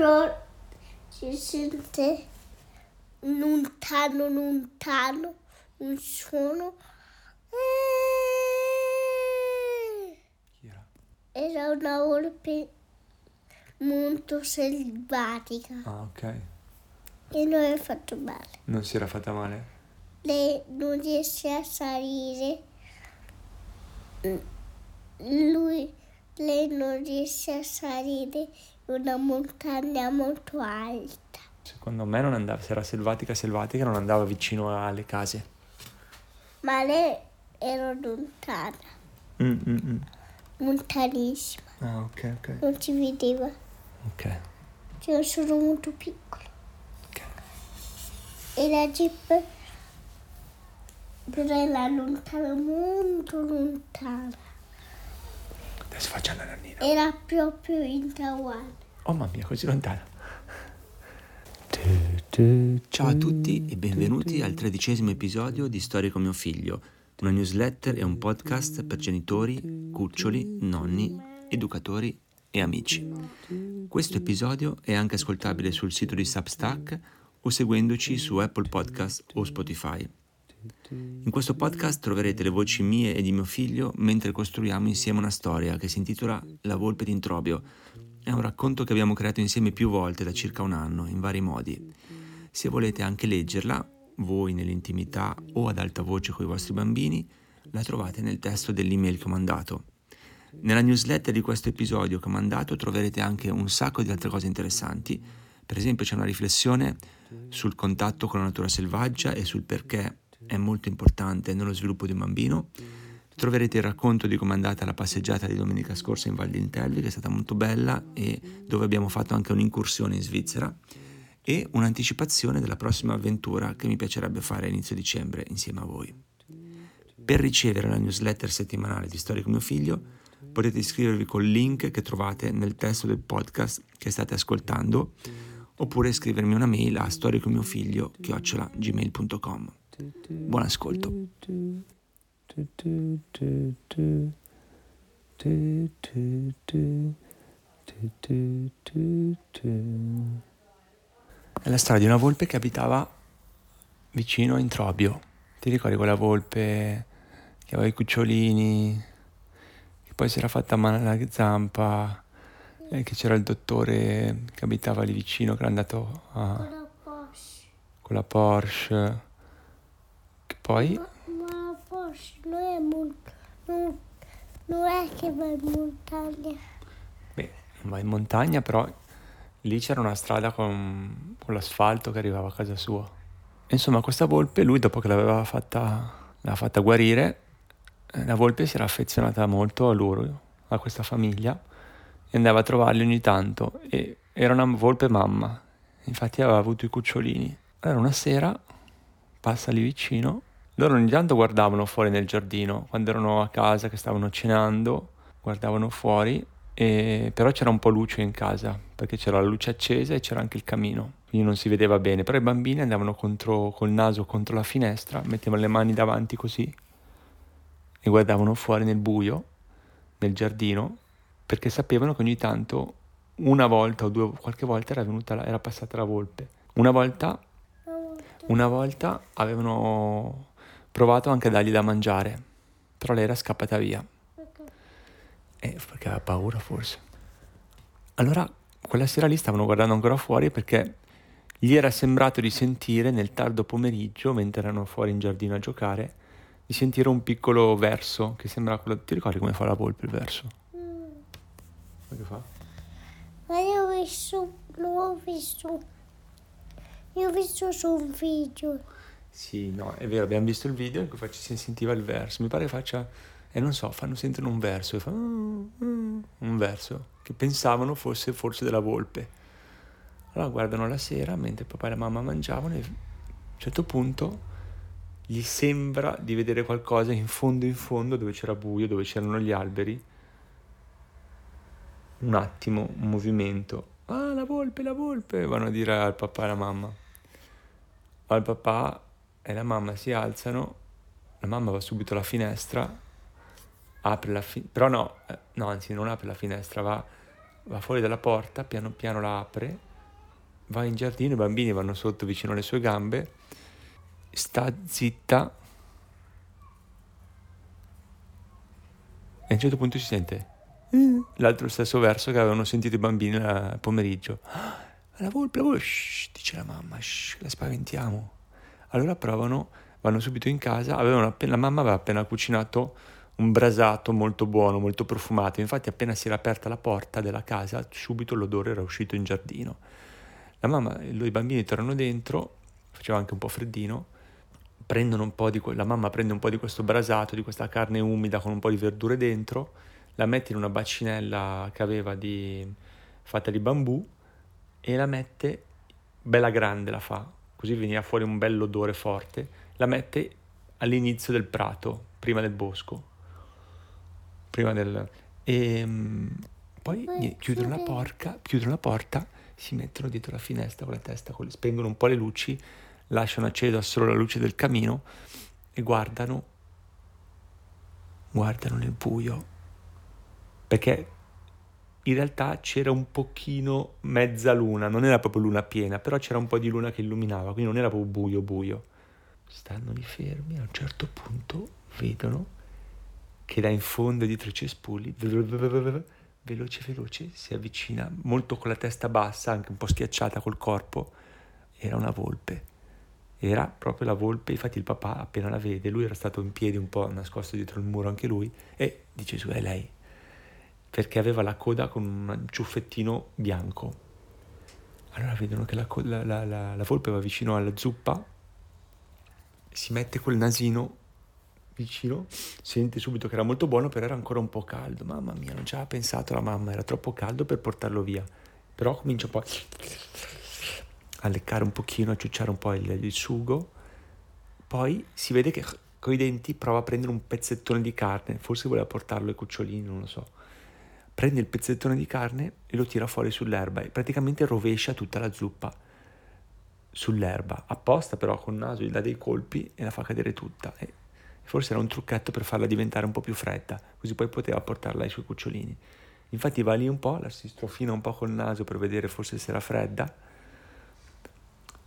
Però si sente lontano, lontano un suono. Era? Era una volpe molto selvatica Ah, ok. e non è fatto male. Non si era fatta male? Lei non riesce a salire. Lui, lei non riesce a salire una montagna molto alta. Secondo me non andava, se era selvatica selvatica non andava vicino alle case. Ma lei era lontana, Mm, mm, mm. lontanissima. Ah, ok, ok. Non si vedeva. Ok. Cioè, sono molto piccolo. ok. E la jeep però era lontana, molto lontana. Adesso facciamo la nannina. Era proprio in Taiwan. Oh mamma mia, così lontana. Ciao a tutti e benvenuti al tredicesimo episodio di Storie con mio figlio, una newsletter e un podcast per genitori, cuccioli, nonni, educatori e amici. Questo episodio è anche ascoltabile sul sito di Substack o seguendoci su Apple Podcast o Spotify. In questo podcast troverete le voci mie e di mio figlio mentre costruiamo insieme una storia che si intitola La volpe d'Introbio. È un racconto che abbiamo creato insieme più volte da circa un anno, in vari modi. Se volete anche leggerla, voi nell'intimità o ad alta voce con i vostri bambini, la trovate nel testo dell'email che ho mandato. Nella newsletter di questo episodio che ho mandato troverete anche un sacco di altre cose interessanti. Per esempio c'è una riflessione sul contatto con la natura selvaggia e sul perché è molto importante nello sviluppo di un bambino. Troverete il racconto di come è andata la passeggiata di domenica scorsa in Val d'Intelvi, che è stata molto bella e dove abbiamo fatto anche un'incursione in Svizzera e un'anticipazione della prossima avventura che mi piacerebbe fare a inizio dicembre insieme a voi. Per ricevere la newsletter settimanale di Storie con mio figlio potete iscrivervi col link che trovate nel testo del podcast che state ascoltando oppure scrivermi una mail a storieconmiofiglio gmail.com. Buon ascolto. È la storia di una volpe che abitava vicino a Introbio. Ti ricordi quella volpe che aveva i cucciolini, che poi si era fatta male alla zampa, e che c'era il dottore che abitava lì vicino, che era andato a- Una Porsche. con la Porsche, che poi... Ma, ma la Porsche non è molto... Non, non è che va in montagna. Beh, va in montagna, però lì c'era una strada con, con l'asfalto che arrivava a casa sua. Insomma, questa volpe, lui dopo che l'aveva fatta, l'aveva fatta guarire, eh, la volpe si era affezionata molto a loro, a questa famiglia, e andava a trovarli ogni tanto. E era una volpe mamma, infatti aveva avuto i cucciolini. Allora una sera passa lì vicino, loro ogni tanto guardavano fuori nel giardino, quando erano a casa che stavano cenando, guardavano fuori e- però c'era un po' luce in casa perché c'era la luce accesa e c'era anche il camino, quindi non si vedeva bene. Però i bambini andavano contro, col naso contro la finestra, mettevano le mani davanti così e guardavano fuori nel buio, nel giardino, perché sapevano che ogni tanto, una volta o due, qualche volta era, venuta era passata la volpe. Una volta. una volta avevano provato anche a dargli da mangiare, però lei era scappata via. Eh, perché aveva paura forse. Allora, quella sera lì stavano guardando ancora fuori perché gli era sembrato di sentire nel tardo pomeriggio, mentre erano fuori in giardino a giocare, di sentire un piccolo verso che sembra quello... Ti ricordi come fa la volpe il verso? Mm. Come fa? Ma io ho visto... Non ho visto... Io ho visto su un video. Sì, no, è vero, abbiamo visto il video in cui fac- si sentiva il verso. Mi pare che faccia, e non so, fanno sentono un verso, fa, "Mm, mm", un verso che pensavano fosse forse della volpe. Allora guardano la sera mentre papà e la mamma mangiavano e a un certo punto gli sembra di vedere qualcosa in fondo in fondo dove c'era buio, dove c'erano gli alberi. Un attimo, un movimento. Ah, la volpe, la volpe, vanno a dire al papà e alla mamma. Ma il papà e la mamma si alzano, la mamma va subito alla finestra, apre la finestra, però no, eh, no, anzi non apre la finestra, va, va fuori dalla porta, piano piano la apre va in giardino, i bambini vanno sotto vicino alle sue gambe, sta zitta e a un certo punto si sente l'altro stesso verso che avevano sentito i bambini il pomeriggio. "Ah, La volpe, la volpe, shh, dice la mamma, shh, la spaventiamo. Allora provano, vanno subito in casa, appena, la mamma aveva appena cucinato un brasato molto buono, molto profumato, infatti appena si era aperta la porta della casa, subito l'odore era uscito in giardino. La mamma e i bambini tornano dentro, faceva anche un po' freddino, di la mamma prende un po' di questo brasato, di questa carne umida con un po' di verdure dentro, la mette in una bacinella che aveva di, fatta di bambù e la mette bella grande la fa, così veniva fuori un bell'odore forte, la mette all'inizio del prato, prima del bosco, prima del... E mm, poi chiudono la, porca, chiudono la porta, si mettono dietro la finestra con la testa, con le- spengono un po' le luci, lasciano accesa solo la luce del camino e guardano, guardano nel buio, perché in realtà c'era un pochino mezza luna, non era proprio luna piena, però c'era un po' di luna che illuminava, quindi non era proprio buio buio. Stanno lì fermi, a un certo punto vedono che da in fondo dietro i cespugli, veloce veloce, si avvicina, molto con la testa bassa, anche un po' schiacciata col corpo, era una volpe. Era proprio la volpe, infatti il papà appena la vede, lui era stato in piedi un po' nascosto dietro il muro anche lui, e dice su, è lei, perché aveva la coda con un ciuffettino bianco. Allora vedono che la, la- la- la- volpe va vicino alla zuppa, si mette col nasino vicino, sente subito che era molto buono, però era ancora un po' caldo. Mamma mia, non ci aveva pensato la mamma, era troppo caldo per portarlo via. Però comincia un po' a leccare un pochino, a ciucciare un po' il, il sugo. Poi si vede che con i denti prova a prendere un pezzettone di carne, forse voleva portarlo ai cucciolini, non lo so. Prende il pezzettone di carne e lo tira fuori sull'erba e praticamente rovescia tutta la zuppa sull'erba, apposta però col naso gli dà dei colpi e la fa cadere tutta. E forse era un trucchetto per farla diventare un po' più fredda, così poi poteva portarla ai suoi cucciolini. Infatti va lì un po', la si strofina un po' col naso per vedere forse se era fredda,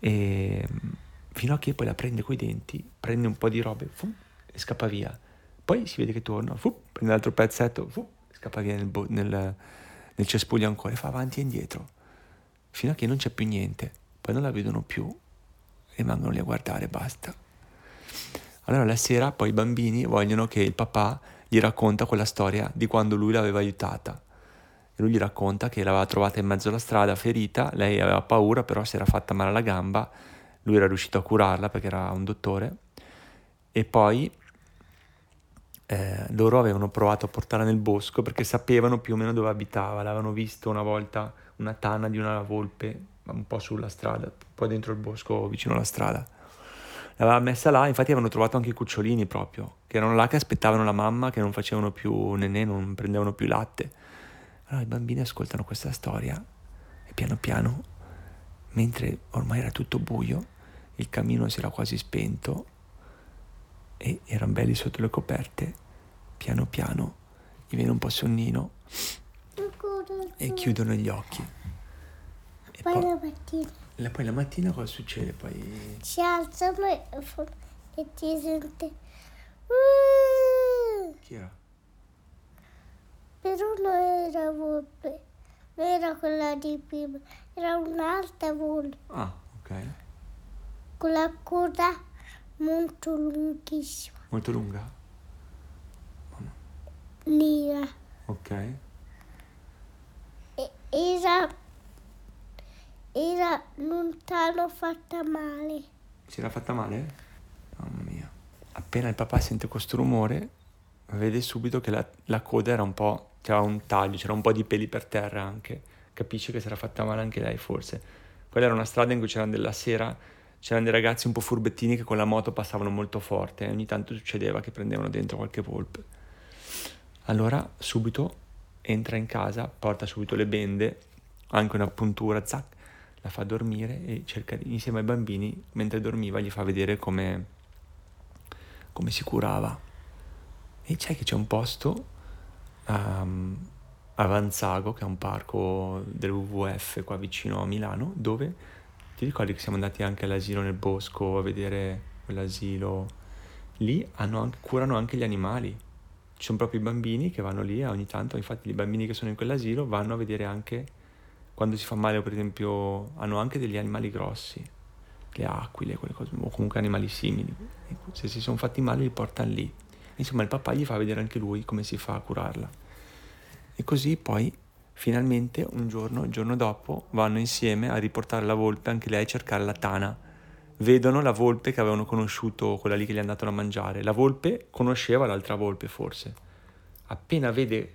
e fino a che poi la prende coi denti, prende un po' di robe fu, e scappa via. Poi si vede che torna, fu, prende l'altro pezzetto, fu, e scappa via nel, bo- nel- nel cespuglio ancora e fa avanti e indietro, fino a che non c'è più niente. Poi non la vedono più, rimangono lì a guardare, basta. Allora la sera poi i bambini vogliono che il papà gli racconta quella storia di quando lui l'aveva aiutata. E lui gli racconta che l'aveva trovata in mezzo alla strada ferita, lei aveva paura, però si era fatta male alla gamba, lui era riuscito a curarla perché era un dottore. E poi eh, loro avevano provato a portarla nel bosco perché sapevano più o meno dove abitava, l'avevano visto una volta una tana di una volpe un po' sulla strada, un po' dentro il bosco vicino alla strada. L'aveva messa là, infatti avevano trovato anche i cucciolini proprio, che erano là che aspettavano la mamma, che non facevano più nenè, non prendevano più latte. Allora i bambini ascoltano questa storia e piano piano, mentre ormai era tutto buio, il camino si era quasi spento e erano belli sotto le coperte, piano piano gli viene un po' sonnino e chiudono gli occhi. E Poi poi, la mattina la, poi la mattina cosa succede? Poi si alzano e, e ti sente. "Uh", chi era? Però non era volpe, non era quella di prima, era un'altra volpe Ah, ok. con la coda molto lunghissima, Molto lunga? Ok. nera. E era, era lontano fatta male. Si era fatta male? Mamma mia. Appena il papà sente questo rumore, vede subito che la, la coda era un po'. c'era un taglio, c'era un po' di peli per terra anche. Capisce che si era fatta male anche lei, forse. Quella era una strada in cui c'erano della sera, c'erano dei ragazzi un po' furbettini che con la moto passavano molto forte e ogni tanto succedeva che prendevano dentro qualche volpe. Allora, subito entra in casa, porta subito le bende, anche una puntura, zac, la fa dormire e cerca insieme ai bambini, mentre dormiva, gli fa vedere come, come si curava. E c'è che c'è un posto, ehm, a Vanzago, che è un parco del WWF qua vicino a Milano, dove ti ricordi che siamo andati anche all'asilo nel bosco a vedere quell'asilo? Lì hanno anche- curano anche gli animali. Ci sono proprio i bambini che vanno lì ogni tanto, infatti, i bambini che sono in quell'asilo vanno a vedere anche quando si fa male, per esempio, hanno anche degli animali grossi, le aquile, quelle cose, o comunque animali simili. Ecco, se si sono fatti male li portano lì. Insomma, il papà gli fa vedere anche lui come si fa a curarla. E così poi, finalmente, un giorno, il giorno dopo, vanno insieme a riportare la volpe, anche lei, a cercare la tana. Vedono la volpe che avevano conosciuto, quella lì che gli è andata a mangiare. La volpe conosceva l'altra volpe, forse. Appena vede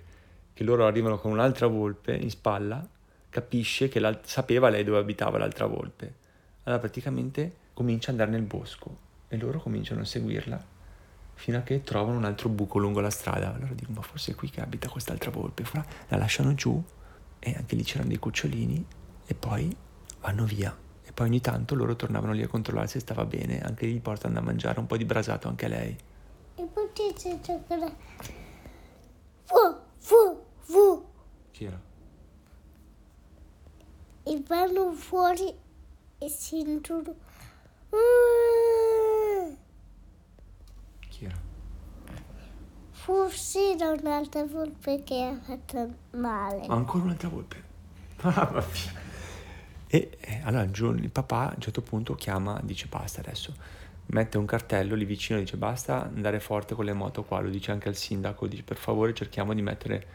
che loro arrivano con un'altra volpe in spalla, capisce che sapeva lei dove abitava l'altra volpe. Allora praticamente comincia ad andare nel bosco e loro cominciano a seguirla fino a che trovano un altro buco lungo la strada. Allora dicono, ma forse è qui che abita quest'altra volpe. Fra- La lasciano giù e anche lì c'erano dei cucciolini e poi vanno via. E poi ogni tanto loro tornavano lì a controllare se stava bene, anche lì gli portano da mangiare un po' di brasato anche a lei. E poi c'è giocare. Fu, fu, fu. Chi era? E vanno fuori e sentono. "Ah". Chi era? Forse era un'altra volpe che ha fatto male. Ma ancora un'altra volpe. Ah, va via. E eh, allora il, papà a un certo punto chiama, dice basta adesso, mette un cartello lì vicino, dice basta andare forte con le moto qua, lo dice anche al sindaco, dice per favore cerchiamo di mettere,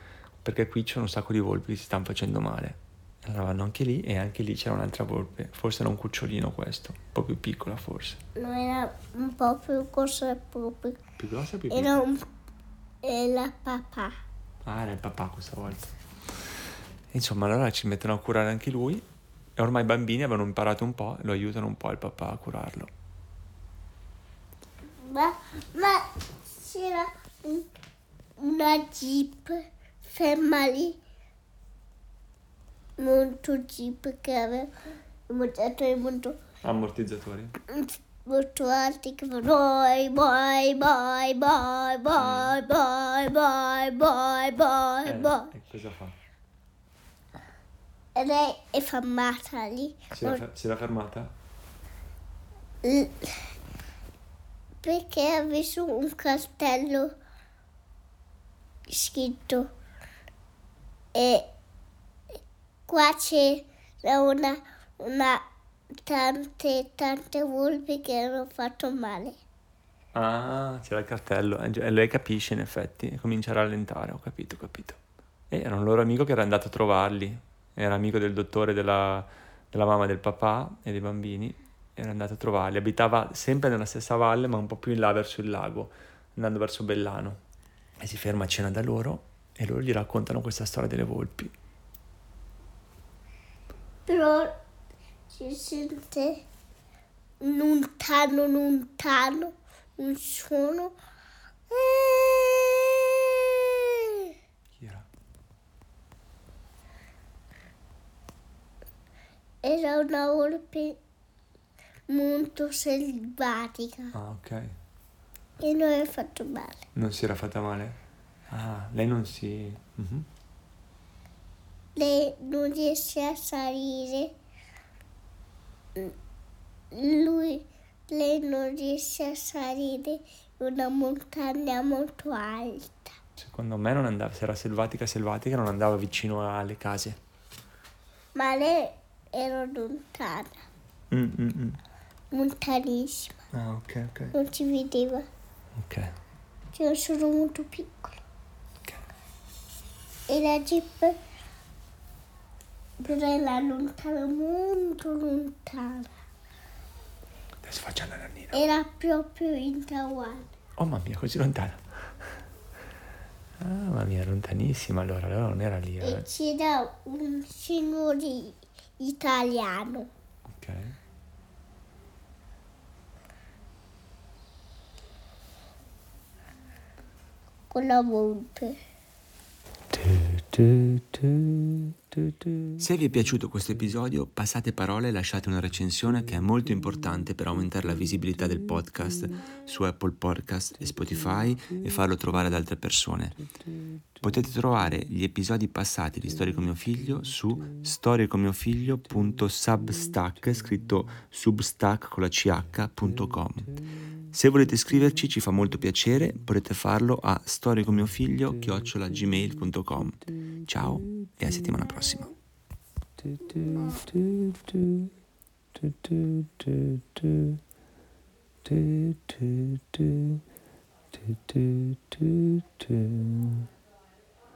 perché qui c'è un sacco di volpi che si stanno facendo male. Allora vanno anche lì e anche lì c'era un'altra volpe, forse era un cucciolino questo, un po' più piccola forse. Non era un po' più grossa proprio. Più grossa o più piccola? Era un. Era papà. Ah, era il papà questa volta. Insomma, allora ci mettono a curare anche lui e ormai i bambini avevano imparato un po' e lo aiutano un po' il papà a curarlo. Ma, ma c'era un- una jeep ferma lì. Molto jeep che aveva motori molto, Ammortizzatori? Molto alti che fanno bye bye bye bye bye bye bye bye bye bye. e cosa fa? E lei è fermata lì. Si era, si era fermata? L- perché ha visto un cartello scritto e qua c'era una, una tante tante volpi che hanno fatto male Ah, c'era il cartello. E gi- e lei capisce in effetti e comincia a rallentare, ho capito, ho capito. E era un loro amico che era andato a trovarli. Era amico del dottore, della, della mamma, del papà e dei bambini. Era andato a trovarli. Abitava sempre nella stessa valle, ma un po' più in là verso il lago, andando verso Bellano. E si ferma a cena da loro e loro gli raccontano questa storia delle volpi. però si sente lontano lontano un suono Eh! Chi era? era una volpe molto selvatica Ah, ok. e non è fatto male Non si era fatta male? Ah, lei non si... Mhm. lei non riesce a salire lui lei non riesce a salire una montagna molto alta Secondo me non andava, se era selvatica selvatica non andava vicino alle case. ma lei era lontana Mm, mm, mm. lontanissima Ah, ok, ok. non si vedeva Ok. io sono molto piccolo ok. e la jeep però era lontana molto lontana Adesso facciamo la nannina. era proprio in Taiwan Oh mamma mia, così lontana. Ah, mamma mia, lontanissima allora, allora non era lì. e eh. c'era un signore italiano Ok. con la volpe Se vi è piaciuto questo episodio, passate parole e lasciate una recensione che è molto importante per aumentare la visibilità del podcast su Apple Podcast e Spotify e farlo trovare ad altre persone. Potete trovare gli episodi passati di Storie con mio figlio su storiecomiofiglio.substack scritto substack con la ch.com. Se volete scriverci ci fa molto piacere, potete farlo a storiecomiofiglio.gmail.com Ciao e a settimana prossima.